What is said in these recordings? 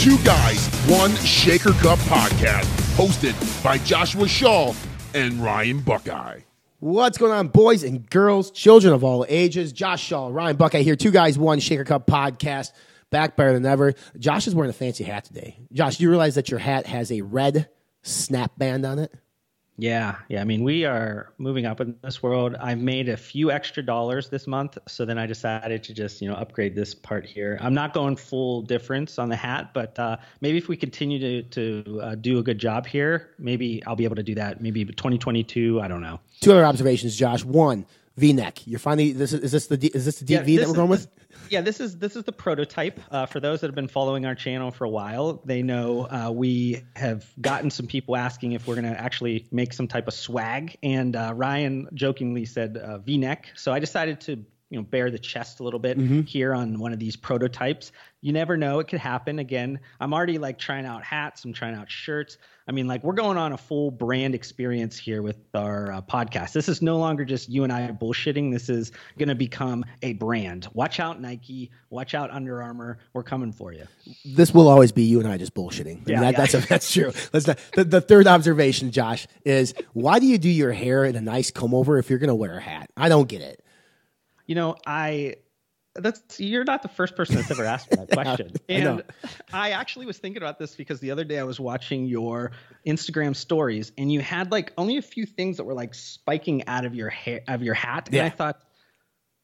Two Guys, One Shaker Cup podcast, hosted by Joshua Shaw and Ryan Buckeye. What's going on, boys and girls, children of all ages? Josh Shaw, Ryan Buckeye here. Two guys, one Shaker Cup podcast. Back better than ever. Josh is wearing a fancy hat today. Josh, do you realize that your hat has a red snap band on it? Yeah, yeah. I mean, we are moving up in this world. I've made a few extra dollars this month, so then I decided to just, you know, upgrade this part here. I'm not going full difference on the hat, but uh, maybe if we continue to to uh, do a good job here, maybe I'll be able to do that. Maybe 2022. I don't know. Two other observations, Josh. One, V-neck. You're finally this is, is this the is this the deep Yeah, V that we're is- going with? Yeah, this is this is the prototype. Uh, for those that have been following our channel for a while, they know uh, we have gotten some people asking if we're going to actually make some type of swag. And uh, Ryan jokingly said uh, V-neck, so I decided to you know bare the chest a little bit here on one of these prototypes. You never know; it could happen again. I'm already like trying out hats. I'm trying out shirts. I mean, like we're going on a full brand experience here with our uh, podcast. This is no longer just you and I bullshitting. This is going to become a brand. Watch out, Nike. Watch out, Under Armour. We're coming for you. This will always be you and I just bullshitting. I mean, Yeah, that, yeah. That's that's true. Let's not, the, the third observation, Josh, is why do you do your hair in a nice comb over if you're going to wear a hat? I don't get it. You know, I. That's you're not the first person that's ever asked me that question. I and I actually was thinking about this because the other day I was watching your Instagram stories and you had like only a few things that were like spiking out of your hair of your hat. And I thought,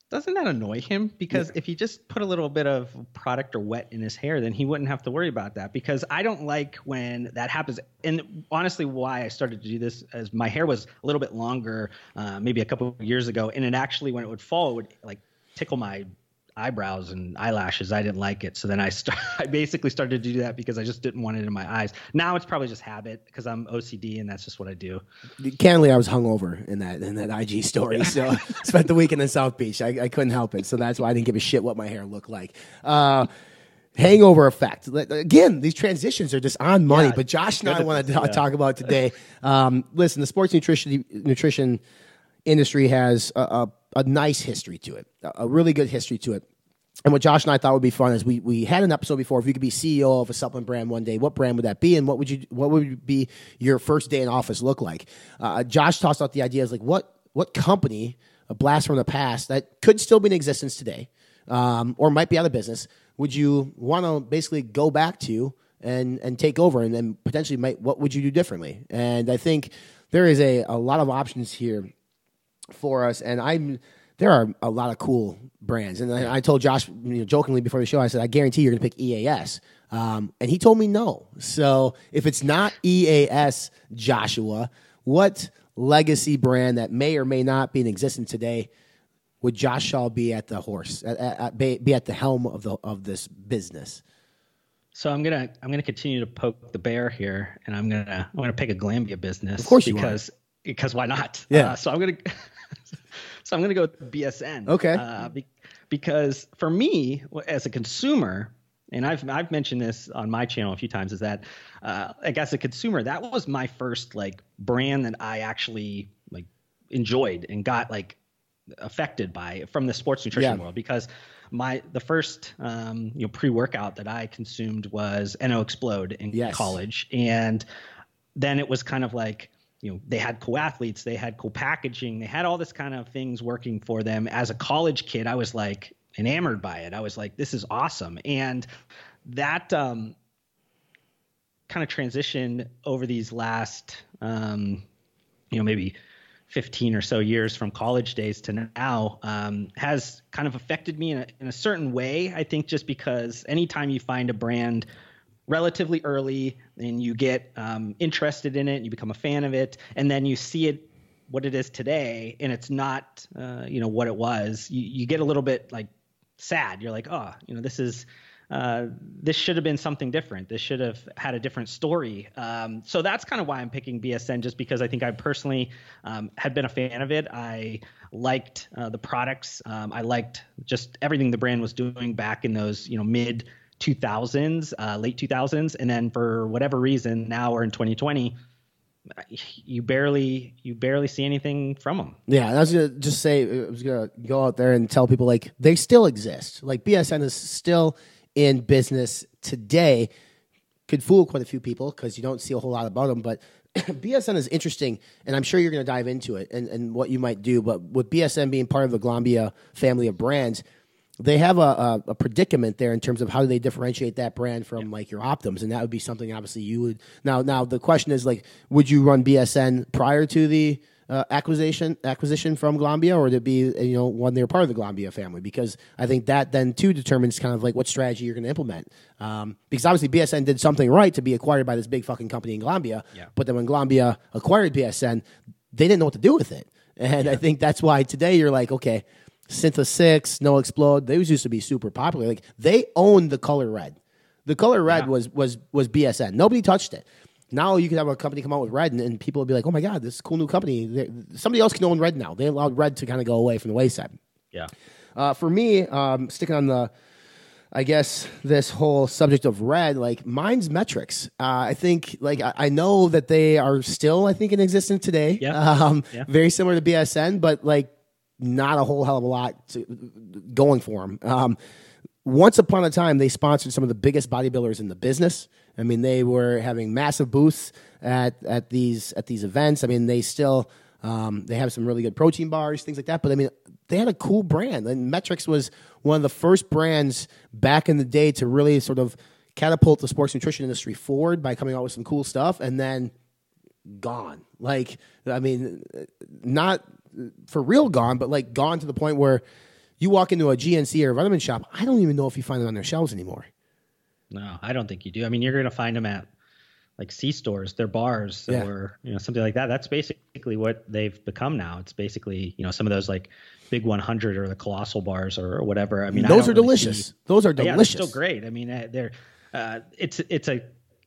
doesn't that annoy him? Because if he just put a little bit of product or wet in his hair, then he wouldn't have to worry about that. Because I don't like when that happens. And honestly, why I started to do this is my hair was a little bit longer, uh, maybe a couple of years ago, and it actually when it would fall, it would like tickle my eyebrows and eyelashes. I didn't like it, so then I start. I basically started to do that because I just didn't want it in my eyes. Now it's probably just habit because I'm OCD and that's just what I do. Candidly, I was hungover in that in that IG story. So spent the weekend in South Beach. I, I couldn't help it. So that's why I didn't give a shit what my hair looked like. Uh, hangover effect. Again, these transitions are just on money. Yeah, but Josh and I want to Yeah. talk about today. Um, listen, the sports nutrition nutrition industry has a, a, a nice history to it, a, really good history to it. And what Josh and I thought would be fun is we we had an episode before. If you could be CEO of a supplement brand one day, what brand would that be, and what would you what would be your first day in office look like? Uh, Josh tossed out the idea ideas like what what company, a blast from the past that could still be in existence today, um, or might be out of business, would you want to basically go back to and and take over, and then potentially might what would you do differently? And I think there is a a lot of options here for us, and I'm there are a lot of cool brands. And I, I told Josh you know, jokingly before the show, I said, I guarantee you're going to pick EAS. Um, and he told me no. So if it's not EAS, Joshua, what legacy brand that may or may not be in existence today would Josh Shaw be at the horse, at, at, be at the helm of the of this business? So I'm gonna I'm gonna continue to poke the bear here, and I'm gonna I'm gonna pick a Glanbia business. Of course you are. because because why not? Yeah. Uh, so I'm gonna so I'm gonna go with BSN. Okay. Uh, be, because for me as a consumer, and I've I've mentioned this on my channel a few times, is that uh, like as a consumer, that was my first like brand that I actually like enjoyed and got like affected by from the sports nutrition Yeah. world because my the first um, you know pre workout that I consumed was NO Explode in Yes. college, and then it was kind of like you know they had co-athletes they had co-packaging they had all this kind of things working for them. As a college kid, I was like enamored by it. I was like, this is awesome, and that um, kind of transition over these last um, you know maybe 15 or so years from college days to now um, has kind of affected me in a, in a certain way. I think just because anytime you find a brand relatively early and you get um, interested in it and you become a fan of it, and then you see it what it is today and it's not uh, you know what it was, you, you get a little bit like sad. You're like, oh, you know, this is uh, this should have been something different. This should have had a different story. Um, so that's kind of why I'm picking BSN, just because I think I personally um, had been a fan of it. I liked uh, the products. Um, I liked just everything the brand was doing back in those, you know, mid 2000s, uh, late 2000s, and then for whatever reason, now we're in 2020. You barely, you barely see anything from them. Yeah, I was gonna just say I was gonna go out there and tell people like they still exist. Like BSN is still in business today. could fool quite a few people because you don't see a whole lot about them. But BSN is interesting, and I'm sure you're going to dive into it and, and what you might do. But with BSN being part of the Glanbia family of brands, they have a, a, a, predicament there in terms of how do they differentiate that brand from yeah. like your Optums, and that would be something obviously you would now. Now the question is like, would you run BSN prior to the uh, acquisition acquisition from Glanbia, or would it be you know one they're part of the Glanbia family? Because I think that then too determines kind of like what strategy you're going to implement. Um, because obviously BSN did something right to be acquired by this big fucking company in Glanbia, yeah. but then when Glanbia acquired BSN, they didn't know what to do with it, and yeah. I think that's why today you're like, okay Syntha 6, No Explode, those used to be super popular. Like they owned the color red. The color red yeah. was was was BSN. Nobody touched it. Now you can have a company come out with red, and, and people will be like, "Oh my god, this cool new company." They're, somebody else can own red now. They allowed red to kind of go away from the wayside. Yeah. Uh, for me, um, sticking on the, I guess this whole subject of red, like mine's Met-Rx. Uh, I think, like I, I, know that they are still, I think, in existence today. Yeah. Um, yeah. Very similar to BSN, but like not a whole hell of a lot to, going for them. Um, once upon a time, they sponsored some of the biggest bodybuilders in the business. I mean, they were having massive booths at, at these at these events. I mean, they still um, they have some really good protein bars, things like that. But I mean, they had a cool brand, and Met-Rx was one of the first brands back in the day to really sort of catapult the sports nutrition industry forward by coming out with some cool stuff, and then gone. Like, I mean, not for real gone, but like gone to the point where you walk into a GNC or a vitamin shop, I don't even know if you find them on their shelves anymore. No, I don't think you do. I mean, you're going to find them at like C stores, their bars, yeah. or you know something like that. That's basically what they've become now. It's basically you know some of those like big 100 or the colossal bars or whatever. I mean, those I are delicious. See, those are delicious. Yeah, they're still great. I mean, uh, they're uh, it's it's a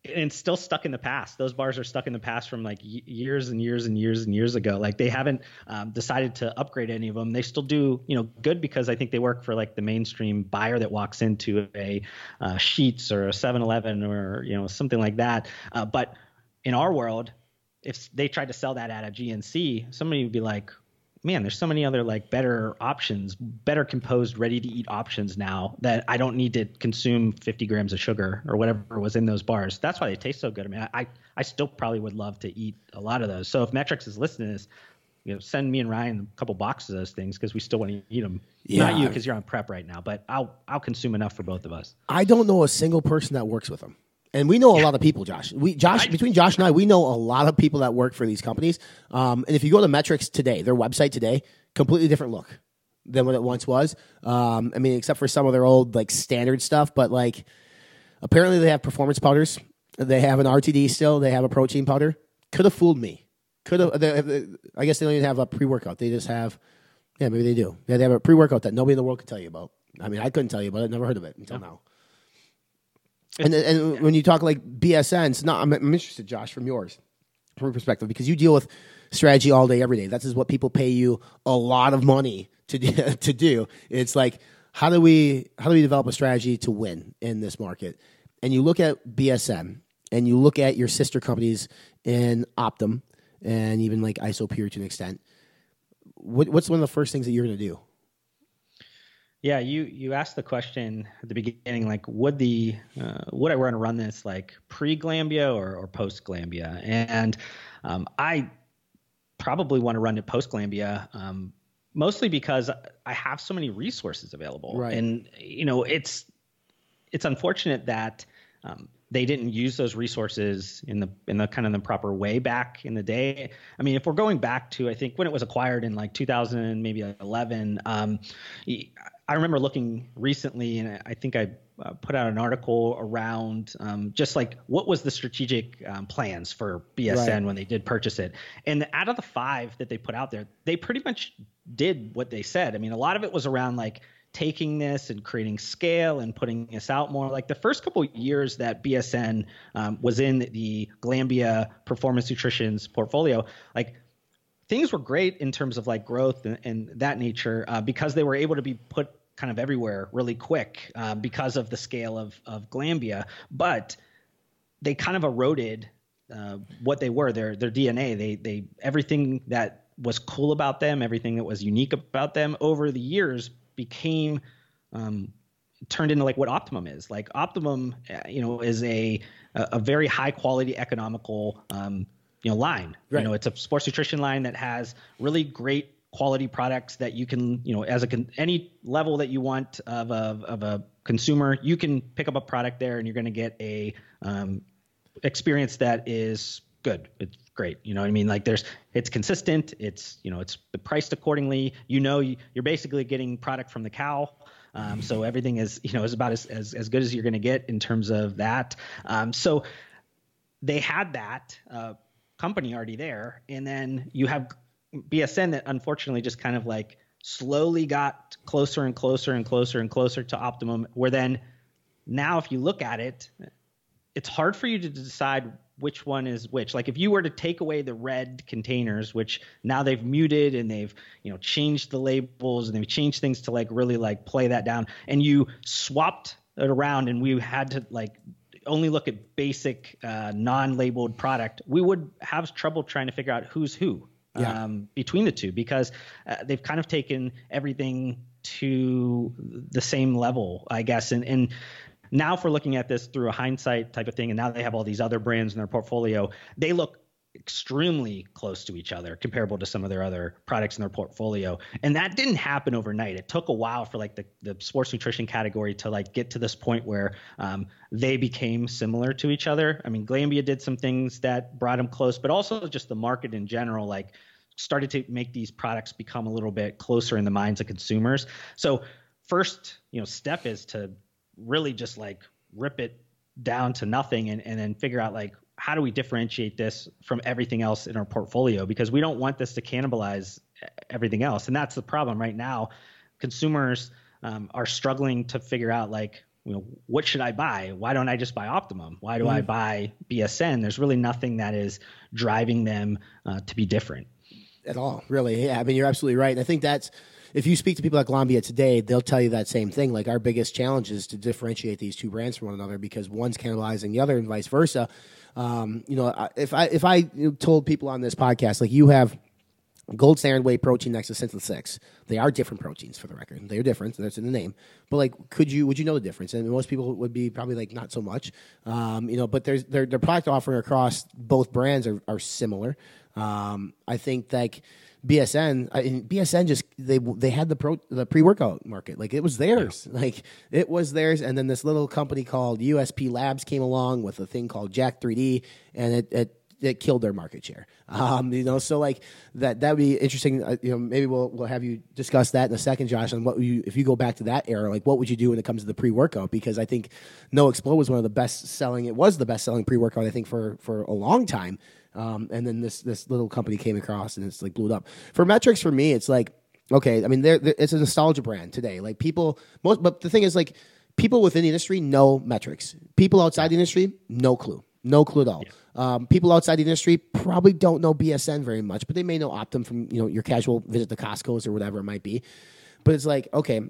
and still stuck in the past. Those bars are stuck in the past from like years and years and years and years ago. Like they haven't um, decided to upgrade any of them. They still do, you know, good because I think they work for like the mainstream buyer that walks into a uh, Sheetz or a 7-Eleven or you know something like that. Uh, but in our world, if they tried to sell that at a GNC, somebody would be like, man, there's so many other like better options, better composed, ready to eat options now that I don't need to consume 50 grams of sugar or whatever was in those bars. That's why they taste so good. I mean, I, I still probably would love to eat a lot of those. So if Met-Rx is listening to this, you know, send me and Ryan a couple boxes of those things because we still want to eat them. Yeah. Not you because you're on prep right now, but I'll I'll consume enough for both of us. I don't know a single person that works with them. And we know a lot of people, Josh. We Josh between Josh and I, we know a lot of people that work for these companies. Um, and if you go to Met-Rx today, their website today, completely different look than what it once was. Um, I mean, except for some of their old like standard stuff, but like apparently they have performance powders. They have an RTD still. They have a protein powder. Could have fooled me. Could have. I guess they don't even have a pre workout. They just have. Yeah, maybe they do. Yeah, they have a pre workout that nobody in the world could tell you about. I mean, I couldn't tell you about it. Never heard of it until now. And, and yeah. when you talk like BSN, it's not I'm, I'm interested, Josh, from yours, from your perspective, because you deal with strategy all day, every day. That's is what people pay you a lot of money to do, to do. It's like how do we how do we develop a strategy to win in this market? And you look at BSN and you look at your sister companies in Optum and even like Isopure to an extent. What, what's one of the first things that you're going to do? Yeah, you you asked the question at the beginning, like, would the uh, would I want to run this like pre Glanbia or, or post Glanbia? And um, I probably want to run it post Glanbia, um, mostly because I have so many resources available, right. and you know, it's it's unfortunate that um, they didn't use those resources in the in the kind of the proper way back in the day. I mean, if we're going back to I think when it was acquired in like 2000 maybe 11, um, I remember looking recently, and I think I uh, put out an article around um, just like what was the strategic um, plans for BSN right. when they did purchase it. And out of the five that they put out there, they pretty much did what they said. I mean, a lot of it was around like taking this and creating scale and putting this out more. Like the first couple years that BSN um, was in the Glanbia Performance Nutrition's portfolio, like things were great in terms of like growth and, and that nature uh, because they were able to be put kind of everywhere really quick uh, because of the scale of of Glanbia, but they kind of eroded uh, what they were their their DNA. They they everything that was cool about them, everything that was unique about them over the years became um, turned into like what Optimum is. Like Optimum, uh, you know, is a a very high quality economical um, you know line. Right. You know, it's a sports nutrition line that has really great quality products that you can, you know, as a con- any level that you want of a of a consumer, you can pick up a product there and you're going to get a um, experience that is good. It's great. You know what I mean? Like there's, it's consistent. It's, you know, it's priced accordingly. You know, you're basically getting product from the cow. Um, so everything is, you know, is about as, as, as good as you're going to get in terms of that. Um, so they had that uh, company already there. And then you have BSN that unfortunately just kind of like slowly got closer and closer and closer and closer to optimum where then now if you look at it, it's hard for you to decide which one is which. Like if you were to take away the red containers, which now they've muted and they've you know changed the labels and they've changed things to like really like play that down, and you swapped it around and we had to like only look at basic uh, non-labeled product, we would have trouble trying to figure out who's who yeah. um, between the two because uh, they've kind of taken everything to the same level, I guess, and and now, if we're looking at this through a hindsight type of thing, and now they have all these other brands in their portfolio, they look extremely close to each other, comparable to some of their other products in their portfolio. And that didn't happen overnight. It took a while for like the, the sports nutrition category to like get to this point where um, they became similar to each other. I mean, Glanbia did some things that brought them close, but also just the market in general, like started to make these products become a little bit closer in the minds of consumers. So first, you know, step is to really just like rip it down to nothing and, and then figure out like how do we differentiate this from everything else in our portfolio? Because we don't want this to cannibalize everything else. And that's the problem right now. Consumers um, are struggling to figure out like you know what should i buy? Why don't i just buy optimum? Why do mm-hmm. i buy bsn there's really nothing that is driving them uh, to be different. At all really. Yeah i mean you're absolutely right. And i think that's if you speak to people at Glanbia today, they'll tell you that same thing. Like our biggest challenge is to differentiate these two brands from one another because one's cannibalizing the other, and vice versa. Um, you know, if I if I told people on this podcast, like you have gold standard whey protein next to Synthesis Six, they are different proteins for the record. They're different. That's in the name. But like, could you would you know the difference? And most people would be probably like not so much. Um, you know, but there's their their product offering across both brands are, are similar. Um, I think like BSN, I, BSN just they they had the pro the pre workout market like it was theirs, yeah. like it was theirs. And then this little company called USP Labs came along with a thing called Jack 3D, and it, it it killed their market share. Um, you know, so like that that would be interesting. Uh, you know, maybe we'll we'll have you discuss that in a second, Josh. And what you if you go back to that era, like what would you do when it comes to the pre workout? Because I think No Explode was one of the best selling. It was the best selling pre workout I think for for a long time. Um, and then this this little company came across and it's like blew it up. For Met-Rx, for me, it's like okay. I mean, they're, they're, it's a nostalgia brand today. Like people, most, but the thing is, like people within the industry know Met-Rx. People outside the industry, no clue, no clue at all. Yeah. Um, people outside the industry probably don't know BSN very much, but they may know Optum from you know your casual visit to Costco's or whatever it might be. But it's like okay,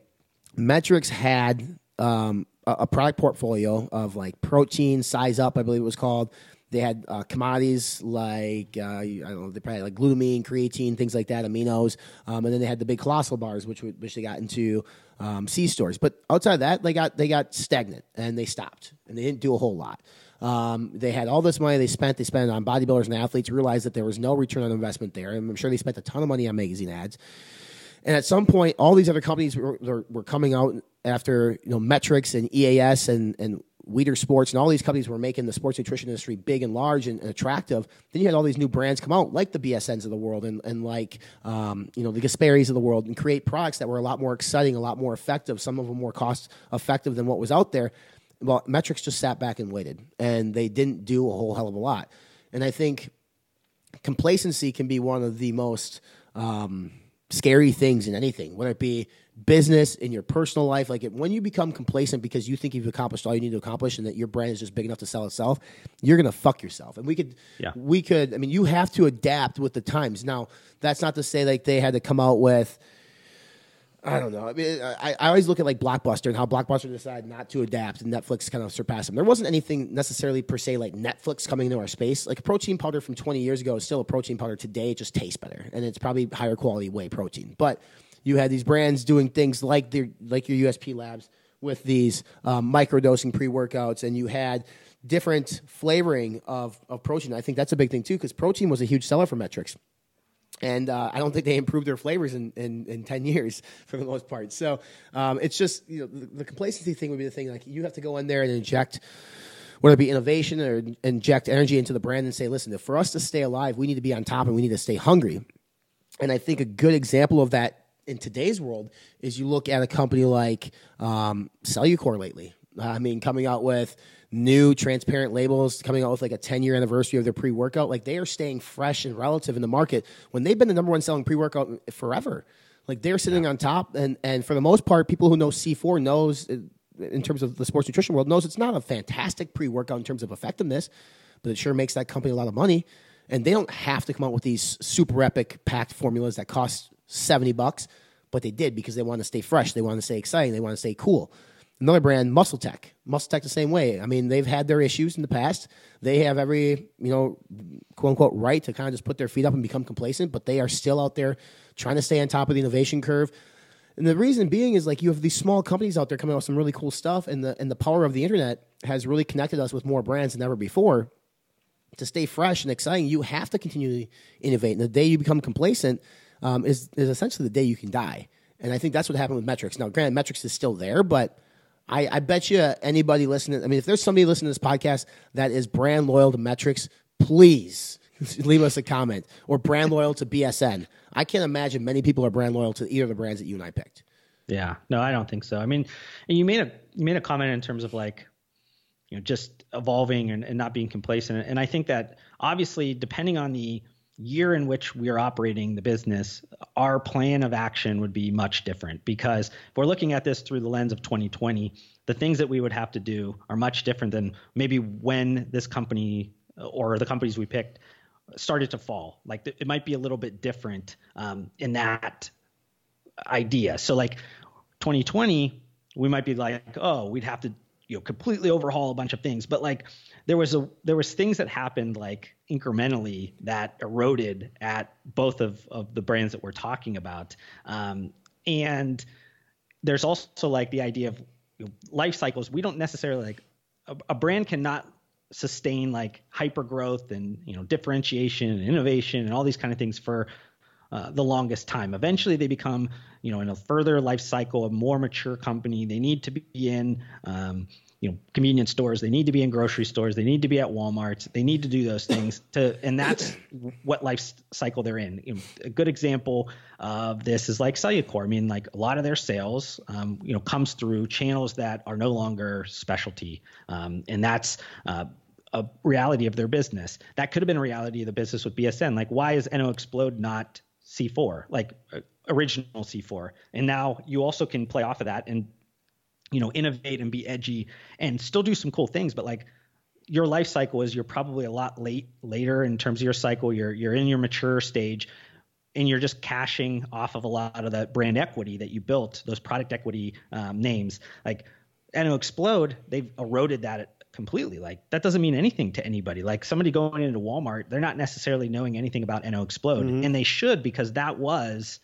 Met-Rx had um, a, a product portfolio of like protein, size up, I believe it was called. They had uh, commodities like uh, I don't know, they probably like glutamine, creatine, things like that, aminos, um, and then they had the big colossal bars, which which they got into um, C stores. But outside of that, they got they got stagnant and they stopped and they didn't do a whole lot. Um, they had all this money they spent. They spent on bodybuilders and athletes. Realized that there was no return on investment there, and I'm sure they spent a ton of money on magazine ads. And at some point, all these other companies were, were, were coming out after you know Met-Rx and EAS and and Weider Sports and all these companies were making the sports nutrition industry big and large and, and, attractive. Then you had all these new brands come out, like the BSNs of the world and, and like um, you know the Gasparis of the world, and create products that were a lot more exciting, a lot more effective. Some of them more cost effective than what was out there. Well, Met-Rx just sat back and waited, and they didn't do a whole hell of a lot. And I think complacency can be one of the most um, scary things in anything, whether it be business, in your personal life. Like when you become complacent because you think you've accomplished all you need to accomplish and that your brand is just big enough to sell itself, you're gonna fuck yourself. And we could, yeah. we could. I mean, you have to adapt with the times. Now, that's not to say like they had to come out with. I don't know. I mean, I, I always look at like Blockbuster and how Blockbuster decided not to adapt, and Netflix kind of surpassed them. There wasn't anything necessarily per se like Netflix coming into our space. Like a protein powder from 20 years ago is still a protein powder today. It just tastes better, and it's probably higher quality whey protein. But you had these brands doing things like their like your USP Labs with these um, microdosing pre workouts, and you had different flavoring of, of protein. I think that's a big thing too, because protein was a huge seller for Met-Rx. And uh, I don't think they improved their flavors in, in, in 10 years for the most part. So um, it's just, you know, the, the complacency thing would be the thing. Like, you have to go in there and inject whether it be innovation or inject energy into the brand and say, listen, for us to stay alive, we need to be on top and we need to stay hungry. And I think a good example of that in today's world is you look at a company like um, Cellucor lately. I mean, coming out with new transparent labels, coming out with like a 10 year anniversary of their pre workout. Like they are staying fresh and relative in the market when they've been the number one selling pre workout forever. Like they're sitting yeah. on top, and, and for the most part, people who know C4 knows uh, in terms of the sports nutrition world knows it's not a fantastic pre workout in terms of effectiveness, but it sure makes that company a lot of money. And they don't have to come out with these super epic packed formulas that cost 70 bucks, but they did because they want to stay fresh, they want to stay exciting, they want to stay cool. Another brand, Muscle Tech. Muscle Tech the same way. I mean, they've had their issues in the past. They have every, you know, quote unquote right to kind of just put their feet up and become complacent, but they are still out there trying to stay on top of the innovation curve. And the reason being is like you have these small companies out there coming out with some really cool stuff, and the and the power of the internet has really connected us with more brands than ever before. To stay fresh and exciting, you have to continually innovate. And the day you become complacent um, is is essentially the day you can die. And I think that's what happened with Met-Rx. Now, granted, Met-Rx is still there, but I, I bet you anybody listening, I mean, if there's somebody listening to this podcast that is brand loyal to Met-Rx, please leave us a comment or brand loyal to BSN. I can't imagine many people are brand loyal to either of the brands that you and I picked. Yeah, no, I don't think so. I mean, and you made a you made a comment in terms of like, you know, just evolving and, and not being complacent. And I think that obviously, depending on the year in which we are operating the business, our plan of action would be much different because if we're looking at this through the lens of 2020, the things that we would have to do are much different than maybe when this company or the companies we picked started to fall. Like it might be a little bit different um, in that idea. So like 2020, we might be like, oh, we'd have to you know completely overhaul a bunch of things. But like there was a there was things that happened like incrementally that eroded at both of of the brands that we're talking about. Um, and there's also like the idea of you know, life cycles. We don't necessarily like a, a brand cannot sustain like hyper growth and you know differentiation and innovation and all these kind of things for uh, the longest time. Eventually, they become, you know, in a further life cycle, a more mature company. They need to be in, um, you know, convenience stores. They need to be in grocery stores. They need to be at Walmart. They need to do those things to, and that's what life cycle they're in. You know, a good example of this is like Cellucor. I mean, like a lot of their sales, um, you know, comes through channels that are no longer specialty, um, and that's. Uh, a reality of their business. That could have been a reality of the business with BSN. Like, why is NO Explode not C4, like original C4? And now you also can play off of that and you know innovate and be edgy and still do some cool things. But like your life cycle is you're probably a lot late later in terms of your cycle. You're you're in your mature stage. And you're just cashing off of a lot of that brand equity that you built, those product equity um, names. Like NO Explode, they've eroded that completely. Like that doesn't mean anything to anybody. Like somebody going into Walmart, they're not necessarily knowing anything about NO Explode, mm-hmm. and they should because that was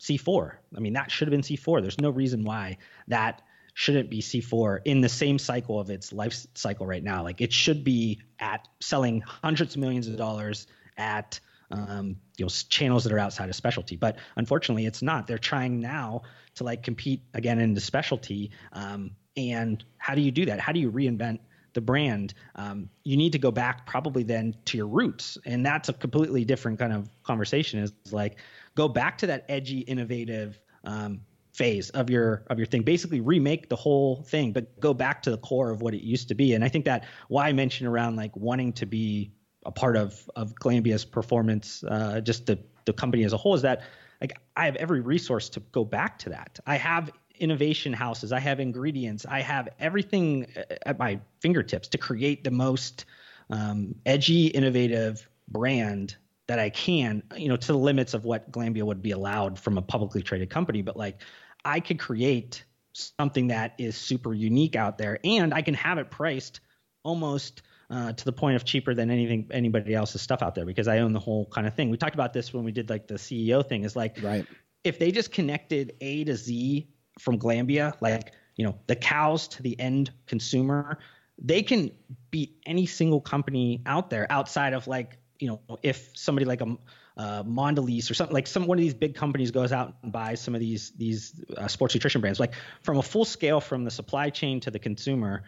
C4. I mean, that should have been C4. There's no reason why that shouldn't be C4 in the same cycle of its life cycle right now. Like it should be at selling hundreds of millions of dollars at um, you know channels that are outside of specialty. But unfortunately, it's not. They're trying now to like compete again into specialty. Um, and how do you do that? How do you reinvent the brand, um, you need to go back probably then to your roots, and that's a completely different kind of conversation. Is like go back to that edgy, innovative um, phase of your of your thing. Basically, remake the whole thing, but go back to the core of what it used to be. And I think that why I mentioned around like wanting to be a part of of Glanbia's performance, uh, just the the company as a whole, is that like I have every resource to go back to that. I have innovation houses, I have ingredients, I have everything at my fingertips to create the most um, edgy, innovative brand that I can, you know, to the limits of what Glanbia would be allowed from a publicly traded company. But like, I could create something that is super unique out there, and I can have it priced almost uh, to the point of cheaper than anything anybody else's stuff out there because I own the whole kind of thing. We talked about this when we did like the CEO thing. Is like, right. if they just connected A to Z from Glanbia, like you know the cows to the end consumer they can beat any single company out there outside of like you know if somebody like a uh, Mondelez or something like some one of these big companies goes out and buys some of these these uh, sports nutrition brands like from a full scale from the supply chain to the consumer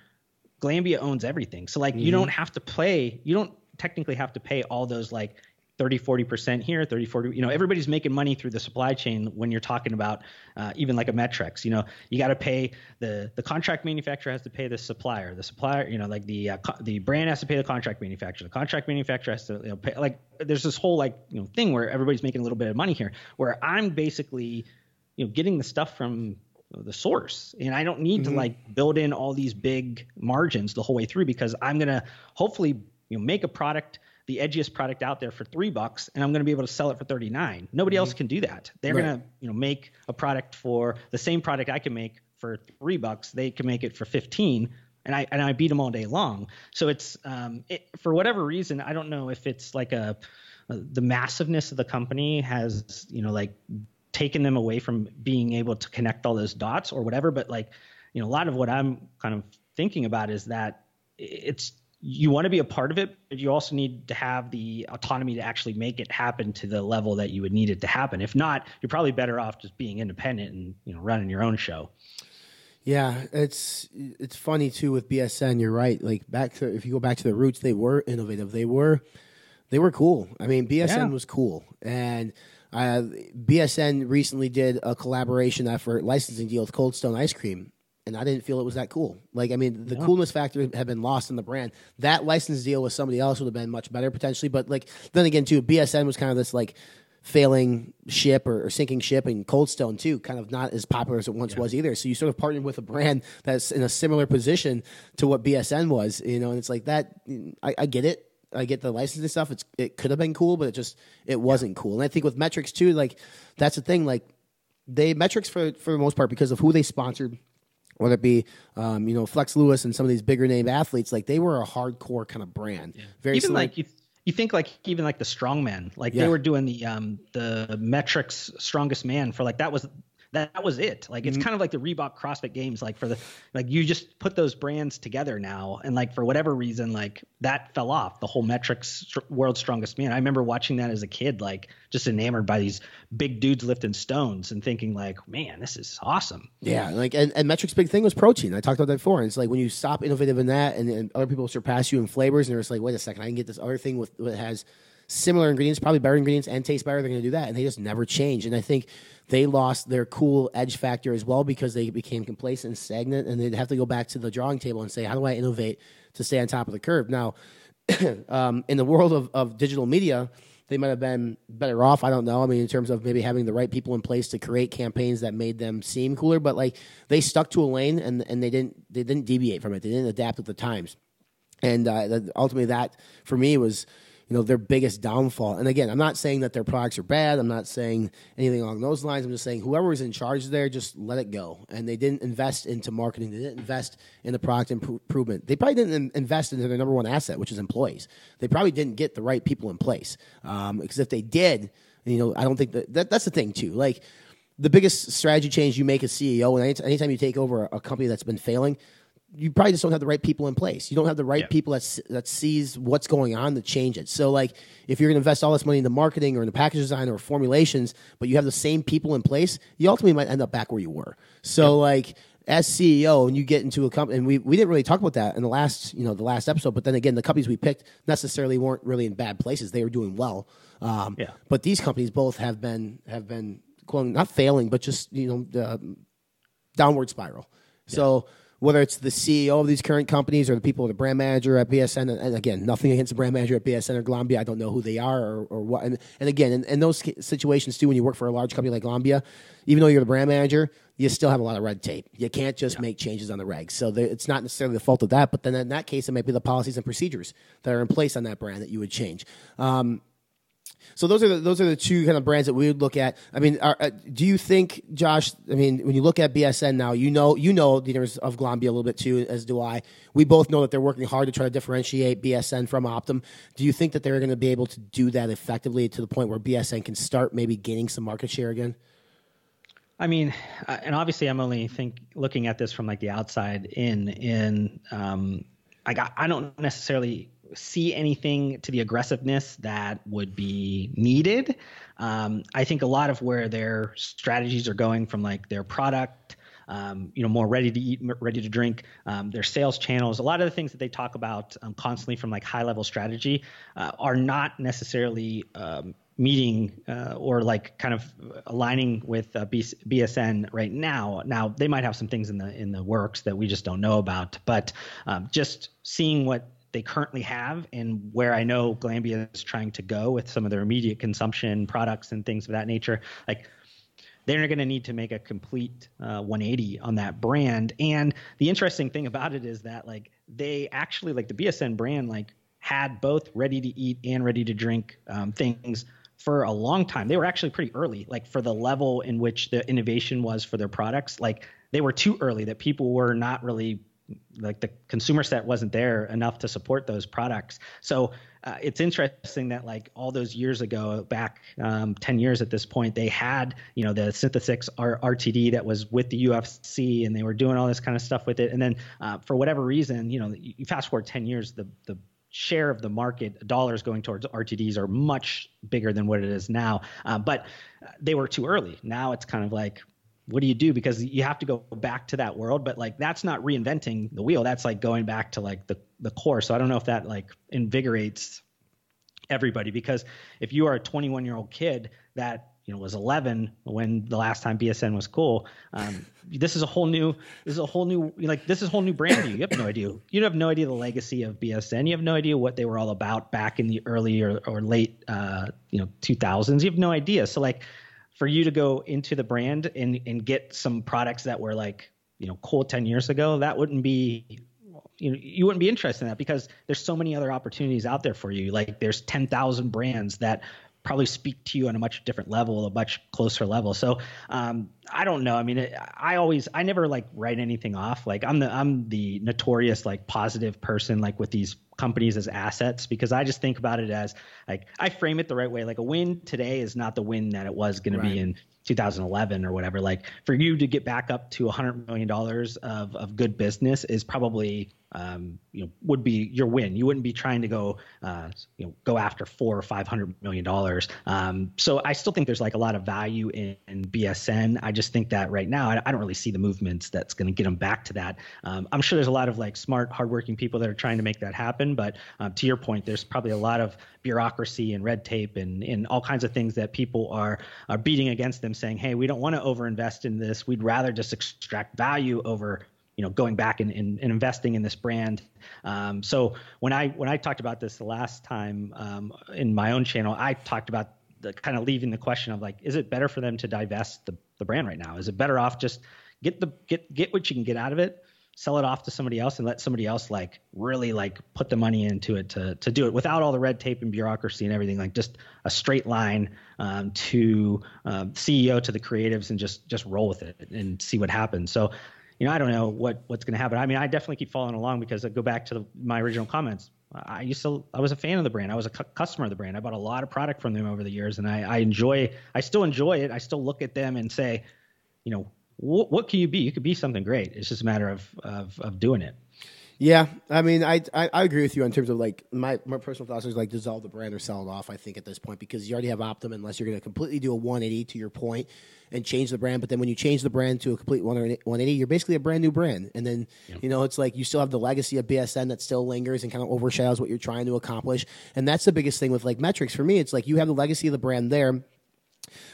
Glanbia owns everything so like mm-hmm. you don't have to play you don't technically have to pay all those like 30 40% here 30 40 you know everybody's making money through the supply chain when you're talking about uh, even like a Met-Rx you know you got to pay the the contract manufacturer has to pay the supplier the supplier you know like the uh, co- the brand has to pay the contract manufacturer the contract manufacturer has to you know pay like there's this whole like you know thing where everybody's making a little bit of money here where i'm basically you know getting the stuff from the source and i don't need mm-hmm. to like build in all these big margins the whole way through because i'm going to hopefully you know make a product the edgiest product out there for three bucks and I'm going to be able to sell it for 39. Nobody mm-hmm. else can do that. They're right. going to, you know, make a product for the same product I can make for three bucks. They can make it for 15 and I, and I beat them all day long. So it's, um, it, for whatever reason, I don't know if it's like a, a, the massiveness of the company has, you know, like taken them away from being able to connect all those dots or whatever. But like, you know, a lot of what I'm kind of thinking about is that it's you want to be a part of it, but you also need to have the autonomy to actually make it happen to the level that you would need it to happen. If not, you're probably better off just being independent and you know running your own show. Yeah, it's it's funny too with BSN. You're right. Like back to if you go back to the roots, they were innovative. They were they were cool. I mean, BSN yeah. was cool, and uh, BSN recently did a collaboration effort licensing deal with Cold Stone Ice Cream, and I didn't feel it was that cool. Like, I mean, the coolness factor had been lost in the brand. That license deal with somebody else would have been much better potentially. But like, then again, too, BSN was kind of this like failing ship or, or sinking ship, and Cold Stone too, kind of not as popular as it once yeah. was either. So you sort of partnered with a brand that's in a similar position to what BSN was, you know. And it's like that. I, I get it. I get the licensing stuff. It's it could have been cool, but it just it wasn't cool. And I think with Met-Rx too, like that's the thing. Like they Met-Rx for for the most part because of who they sponsored whether it be um, you know Flex Lewis and some of these bigger name athletes, like they were a hardcore kind of brand. Yeah. Very even like you, you think like even like the strongman, like yeah. they were doing the um the Met-Rx strongest man for like that was that was it. Like it's mm-hmm. kind of like the Reebok CrossFit Games. Like for the like you just put those brands together now, and like for whatever reason, like that fell off. The whole Met-Rx World's Strongest Man. I remember watching that as a kid, like just enamored by these big dudes lifting stones and thinking like, man, this is awesome. Yeah, like and, and Met-Rx big thing was protein. I talked about that before. And it's like when you stop innovative in that, and, and other people surpass you in flavors, and they're just like, wait a second, I can get this other thing with that has similar ingredients, probably better ingredients, and taste better. They're going to do that, and they just never change. And I think they lost their cool edge factor as well because they became complacent and stagnant, and they'd have to go back to the drawing table and say, how do I innovate to stay on top of the curve? Now, um, in the world of, of digital media, they might have been better off. I don't know. I mean, in terms of maybe having the right people in place to create campaigns that made them seem cooler, but like they stuck to a lane and and they didn't they didn't deviate from it. They didn't adapt with the times, and uh, ultimately that for me was you know their biggest downfall. And again, I'm not saying that their products are bad. I'm not saying anything along those lines. I'm just saying whoever was in charge there, just let it go. And they didn't invest into marketing. They didn't invest in the product improvement. They probably didn't invest into their number one asset, which is employees. They probably didn't get the right people in place. Um, because if they did, you know, I don't think that, that that's the thing too. Like the biggest strategy change you make as CEO, and anytime you take over a company that's been failing, you probably just don't have the right people in place. You don't have the right yeah. people that that sees what's going on to change it. So like if you're going to invest all this money into marketing or into package design or formulations, but you have the same people in place, you ultimately might end up back where you were. So yeah. like as CEO and you get into a company and we, we didn't really talk about that in the last you know the last episode but then again the companies we picked necessarily weren't really in bad places they were doing well um, yeah. but these companies both have been have been not failing but just you know uh, downward spiral yeah. so whether it's the CEO of these current companies or the people, the brand manager at BSN, and, again, nothing against the brand manager at BSN or Glanbia. I don't know who they are or, or what. And, and again, in, in, those situations too, when you work for a large company like Glanbia, even though you're the brand manager, you still have a lot of red tape. You can't just yeah. make changes on the regs. So it's not necessarily the fault of that, but then in that case, it might be the policies and procedures that are in place on that brand that you would change. Um, so those are the, those are the two kind of brands that we would look at. I mean, are, uh, do you think, Josh? I mean, when you look at BSN now, you know you know the owners of Glanbia a little bit too, as do I. We both know that they're working hard to try to differentiate BSN from Optum. Do you think that they're going to be able to do that effectively to the point where BSN can start maybe gaining some market share again? I mean, uh, and obviously, I'm only think looking at this from like the outside in. In um, I got I don't necessarily see anything to the aggressiveness that would be needed. Um, I think a lot of where their strategies are going from like their product, um, you know, more ready to eat, ready to drink, um, their sales channels, a lot of the things that they talk about um, constantly from like high level strategy uh, are not necessarily um, meeting uh, or like kind of aligning with uh, BSN right now. Now they might have some things in the in the works that we just don't know about, but um, just seeing what they currently have and where I know Glanbia is trying to go with some of their immediate consumption products and things of that nature, like they're going to need to make a complete uh, 180 on that brand. And the interesting thing about it is that like they actually like the BSN brand like had both ready to eat and ready to drink um, things for a long time. They were actually pretty early, like for the level in which the innovation was for their products. Like they were too early that people were not really like the consumer set wasn't there enough to support those products. So uh, it's interesting that like all those years ago, back um, 10 years at this point, they had, you know, the Synthetix R- RTD that was with the UFC and they were doing all this kind of stuff with it. And then uh, for whatever reason, you know, you fast forward 10 years, the, the share of the market dollars going towards RTDs are much bigger than what it is now. Uh, but they were too early. Now it's kind of like what do you do? Because you have to go back to that world but like that's not reinventing the wheel. That's like going back to like the the core. So i don't know if that like invigorates everybody because if you are a 21 year old kid that you know was 11 when the last time bsn was cool um, this is a whole new this is a whole new like this is a whole new brand you. you have no idea. You have no idea the legacy of bsn you have no idea what they were all about back in the early or, or late uh, you know 2000s you have no idea. So like for you to go into the brand and and get some products that were like you know cool 10 years ago that wouldn't be you know you wouldn't be interested in that because there's so many other opportunities out there for you like there's 10,000 brands that probably speak to you on a much different level, a much closer level. So um, I don't know. I mean, it, I always, I never like write anything off. Like I'm the, I'm the notorious like positive person, like with these companies as assets, because I just think about it as like I frame it the right way. Like a win today is not the win that it was going right. to be in 2011 or whatever. Like for you to get back up to 100 million dollars of of good business is probably um, you know would be your win. You wouldn't be trying to go uh, you know go after four or five hundred million dollars. Um, so I still think there's like a lot of value in, in BSN. I just think that right now I, I don't really see the movements that's going to get them back to that. Um, I'm sure there's a lot of like smart, hardworking people that are trying to make that happen. But uh, to your point, there's probably a lot of bureaucracy and red tape and, and all kinds of things that people are are beating against them, saying, "Hey, we don't want to overinvest in this. We'd rather just extract value over." You know going back and, and, and investing in this brand. Um, so when i when i talked about this the last time um, in my own channel i talked about the kind of leaving the question of like is it better for them to divest the, the brand right now? Is it better off just get the get get what you can get out of it sell it off to somebody else and let somebody else like really like put the money into it to to do it without all the red tape and bureaucracy and everything like just a straight line um, to um, CEO to the creatives and just just roll with it and see what happens. So you know, I don't know what what's going to happen. I mean, I definitely keep following along because I go back to the, my original comments. I used to, I was a fan of the brand. I was a cu- customer of the brand. I bought a lot of product from them over the years, and I, I enjoy. I still enjoy it. I still look at them and say, you know, what, what can you be? You could be something great. It's just a matter of of, of doing it. Yeah, I mean, I, I, I agree with you in terms of like my my personal thoughts is like dissolve the brand or sell it off. I think at this point because you already have Optum, unless you're going to completely do a 180 to your point and change the brand. But then when you change the brand to a complete 180, you're basically a brand new brand. And then you know it's like you still have the legacy of BSN that still lingers and kind of overshadows what you're trying to accomplish. And that's the biggest thing with like Met-Rx for me. It's like you have the legacy of the brand there.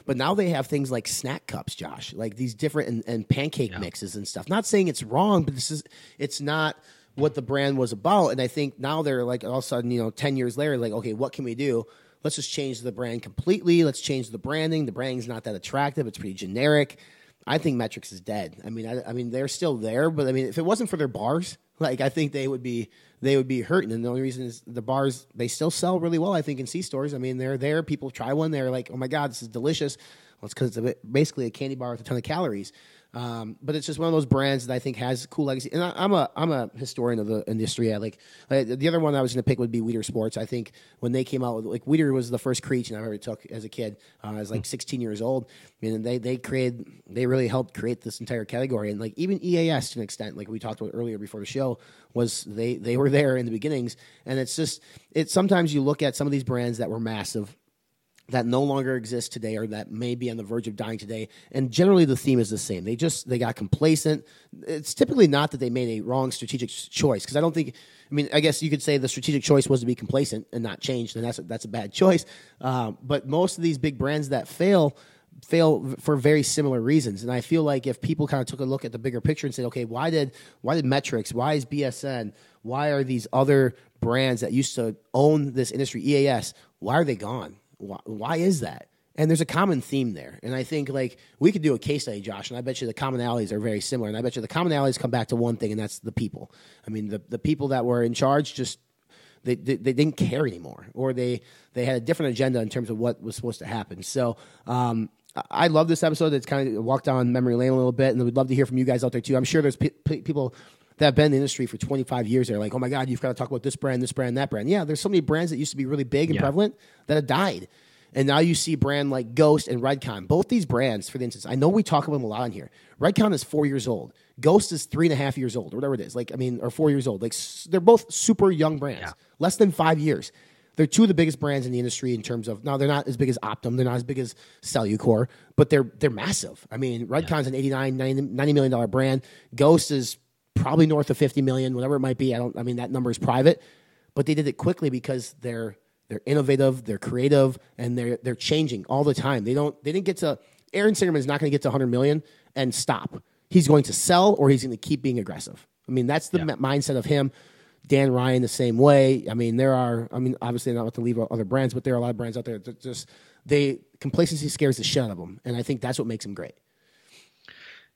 But now they have things like snack cups, Josh, like these different and, and pancake yeah. mixes and stuff. Not saying it's wrong, but this is it's not what the brand was about. And I think now they're like all of a sudden, you know, 10 years later, like, okay, what can we do? Let's just change the brand completely. Let's change the branding. The branding's not that attractive. It's pretty generic. I think Met-Rx is dead. I mean, I, I mean, they're still there, but I mean, if it wasn't for their bars, like I think they would be they would be hurting. And the only reason is the bars they still sell really well. I think in C stores. I mean, they're there. People try one. They're like, oh my god, this is delicious. Well, it's because it's basically a candy bar with a ton of calories. Um, but it's just one of those brands that I think has cool legacy. And I, I'm a I'm a historian of the industry. I like uh, the other one I was going to pick would be Weider Sports. I think when they came out, with, like Weider was the first creation I ever took as a kid. Uh, I was like 16 years old. I mean, they they created they really helped create this entire category. And like even EAS to an extent, like we talked about earlier before the show, was they they were there in the beginnings. And it's just it's sometimes you look at some of these brands that were massive that no longer exist today or that may be on the verge of dying today. And generally the theme is the same. They just they got complacent. It's typically not that they made a wrong strategic choice because i don't think i mean i guess you could say the strategic choice was to be complacent and not change and that's a, that's a bad choice. Um, but most of these big brands that fail fail for very similar reasons. And i feel like if people kind of took a look at the bigger picture and said okay why did why did Met-Rx why is bsn why are these other brands that used to own this industry eas why are they gone why, why is that? And there's a common theme there. And I think like we could do a case study, Josh, and I bet you the commonalities are very similar. And I bet you the commonalities come back to one thing, and that's the people. I mean, the, the people that were in charge just they, they, they, didn't care anymore, or they they had a different agenda in terms of what was supposed to happen. So um, I love this episode. It's kind of walked down memory lane a little bit, and we'd love to hear from you guys out there too. I'm sure there's people that have been in the industry for 25 years. They're like, oh my god, you've got to talk about this brand, this brand, that brand. Yeah, there's so many brands that used to be really big and yeah. prevalent that have died. And now you see brand like Ghost and Redcon. Both these brands, for instance, I know we talk about them a lot on here. Redcon is four years old. Ghost is three and a half years old, or whatever it is. Like, I mean, or four years old. Like, they're both super young brands, yeah. less than five years. They're two of the biggest brands in the industry in terms of now they're not as big as Optimum, they're not as big as Cellucor, but they're they're massive. I mean, Redcon's yeah. an 89 90, 90 million dollar brand. Ghost is probably north of 50 million, whatever it might be. I don't I mean that number is private, but they did it quickly because they're they're innovative, they're creative, and they're they're changing all the time. They don't they didn't get to Aaron Singerman is not going to get to 100 million and stop. He's going to sell or he's going to keep being aggressive. I mean, that's the yeah. mindset of him. Dan Ryan the same way. I mean, there are. I mean, obviously not to leave other brands, but there are a lot of brands out there that just they complacency scares the shit out of them, and I think that's what makes them great.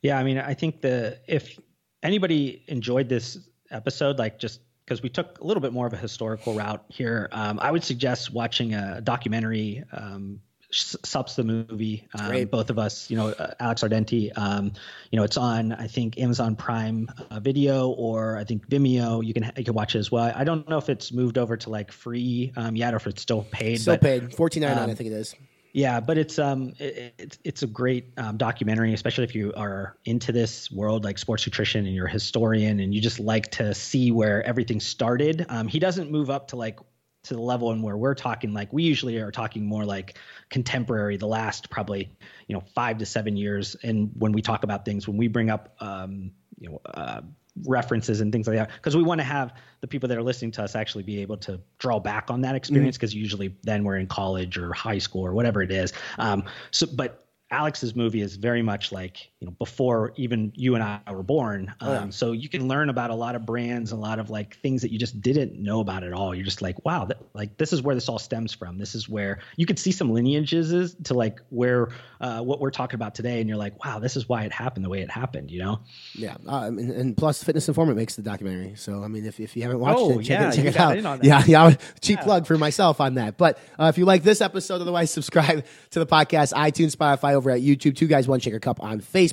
Yeah, I mean, I think the if anybody enjoyed this episode, like just because we took a little bit more of a historical route here. Um, I would suggest watching a documentary. Um, Supps the movie. Um, both of us, you know, uh, Alex Ardenti. Um, you know, it's on I think Amazon Prime uh, Video or I think Vimeo. You can you can watch it as well. I don't know if it's moved over to like free um, yet or if it's still paid. Still but, paid, fourteen ninety nine. I um, think it is. Yeah, but it's um it, it's it's a great um, documentary, especially if you are into this world like sports nutrition and you're a historian and you just like to see where everything started. Um, he doesn't move up to like to the level and where we're talking like we usually are talking more like contemporary the last probably you know five to seven years and when we talk about things when we bring up um, you know uh, references and things like that because we want to have the people that are listening to us actually be able to draw back on that experience because mm-hmm. usually then we're in college or high school or whatever it is um, so but Alex's movie is very much like you know before even you and I were born. Um, oh, yeah. So you can learn about a lot of brands, a lot of like things that you just didn't know about at all. You're just like, wow, that, like this is where this all stems from. This is where you could see some lineages to like where uh, what we're talking about today, and you're like, wow, this is why it happened the way it happened. You know? Yeah, uh, and, and, plus Fitness Informant makes the documentary. So I mean, if, if you haven't watched oh, it, check yeah, it, check it out. Yeah, yeah, cheap yeah. plug for myself on that. But uh, if you like this episode, otherwise subscribe to the podcast, iTunes, Spotify over at YouTube. Two Guys, One Shaker Cup on Facebook.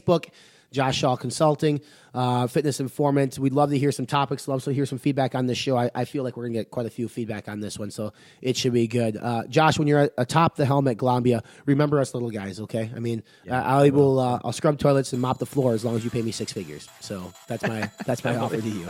Josh Shaw Consulting, uh, Fitness Informant. We'd love to hear some topics. Love to hear some feedback on this show. I, I feel like we're going to get quite a few feedback on this one, so it should be good. Uh, Josh, when you're atop the helm at Glanbia, remember us little guys, okay? I mean, yeah, uh, I will. Uh, I'll scrub toilets and mop the floor as long as you pay me six figures. So that's my that's my offer to you.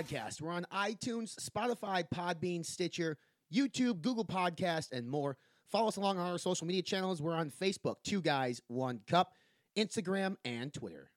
Podcast. We're on iTunes, Spotify, Podbean, Stitcher, YouTube, Google Podcast, and more. Follow us along on our social media channels. We're on Facebook, Two Guys, One Cup, Instagram, and Twitter.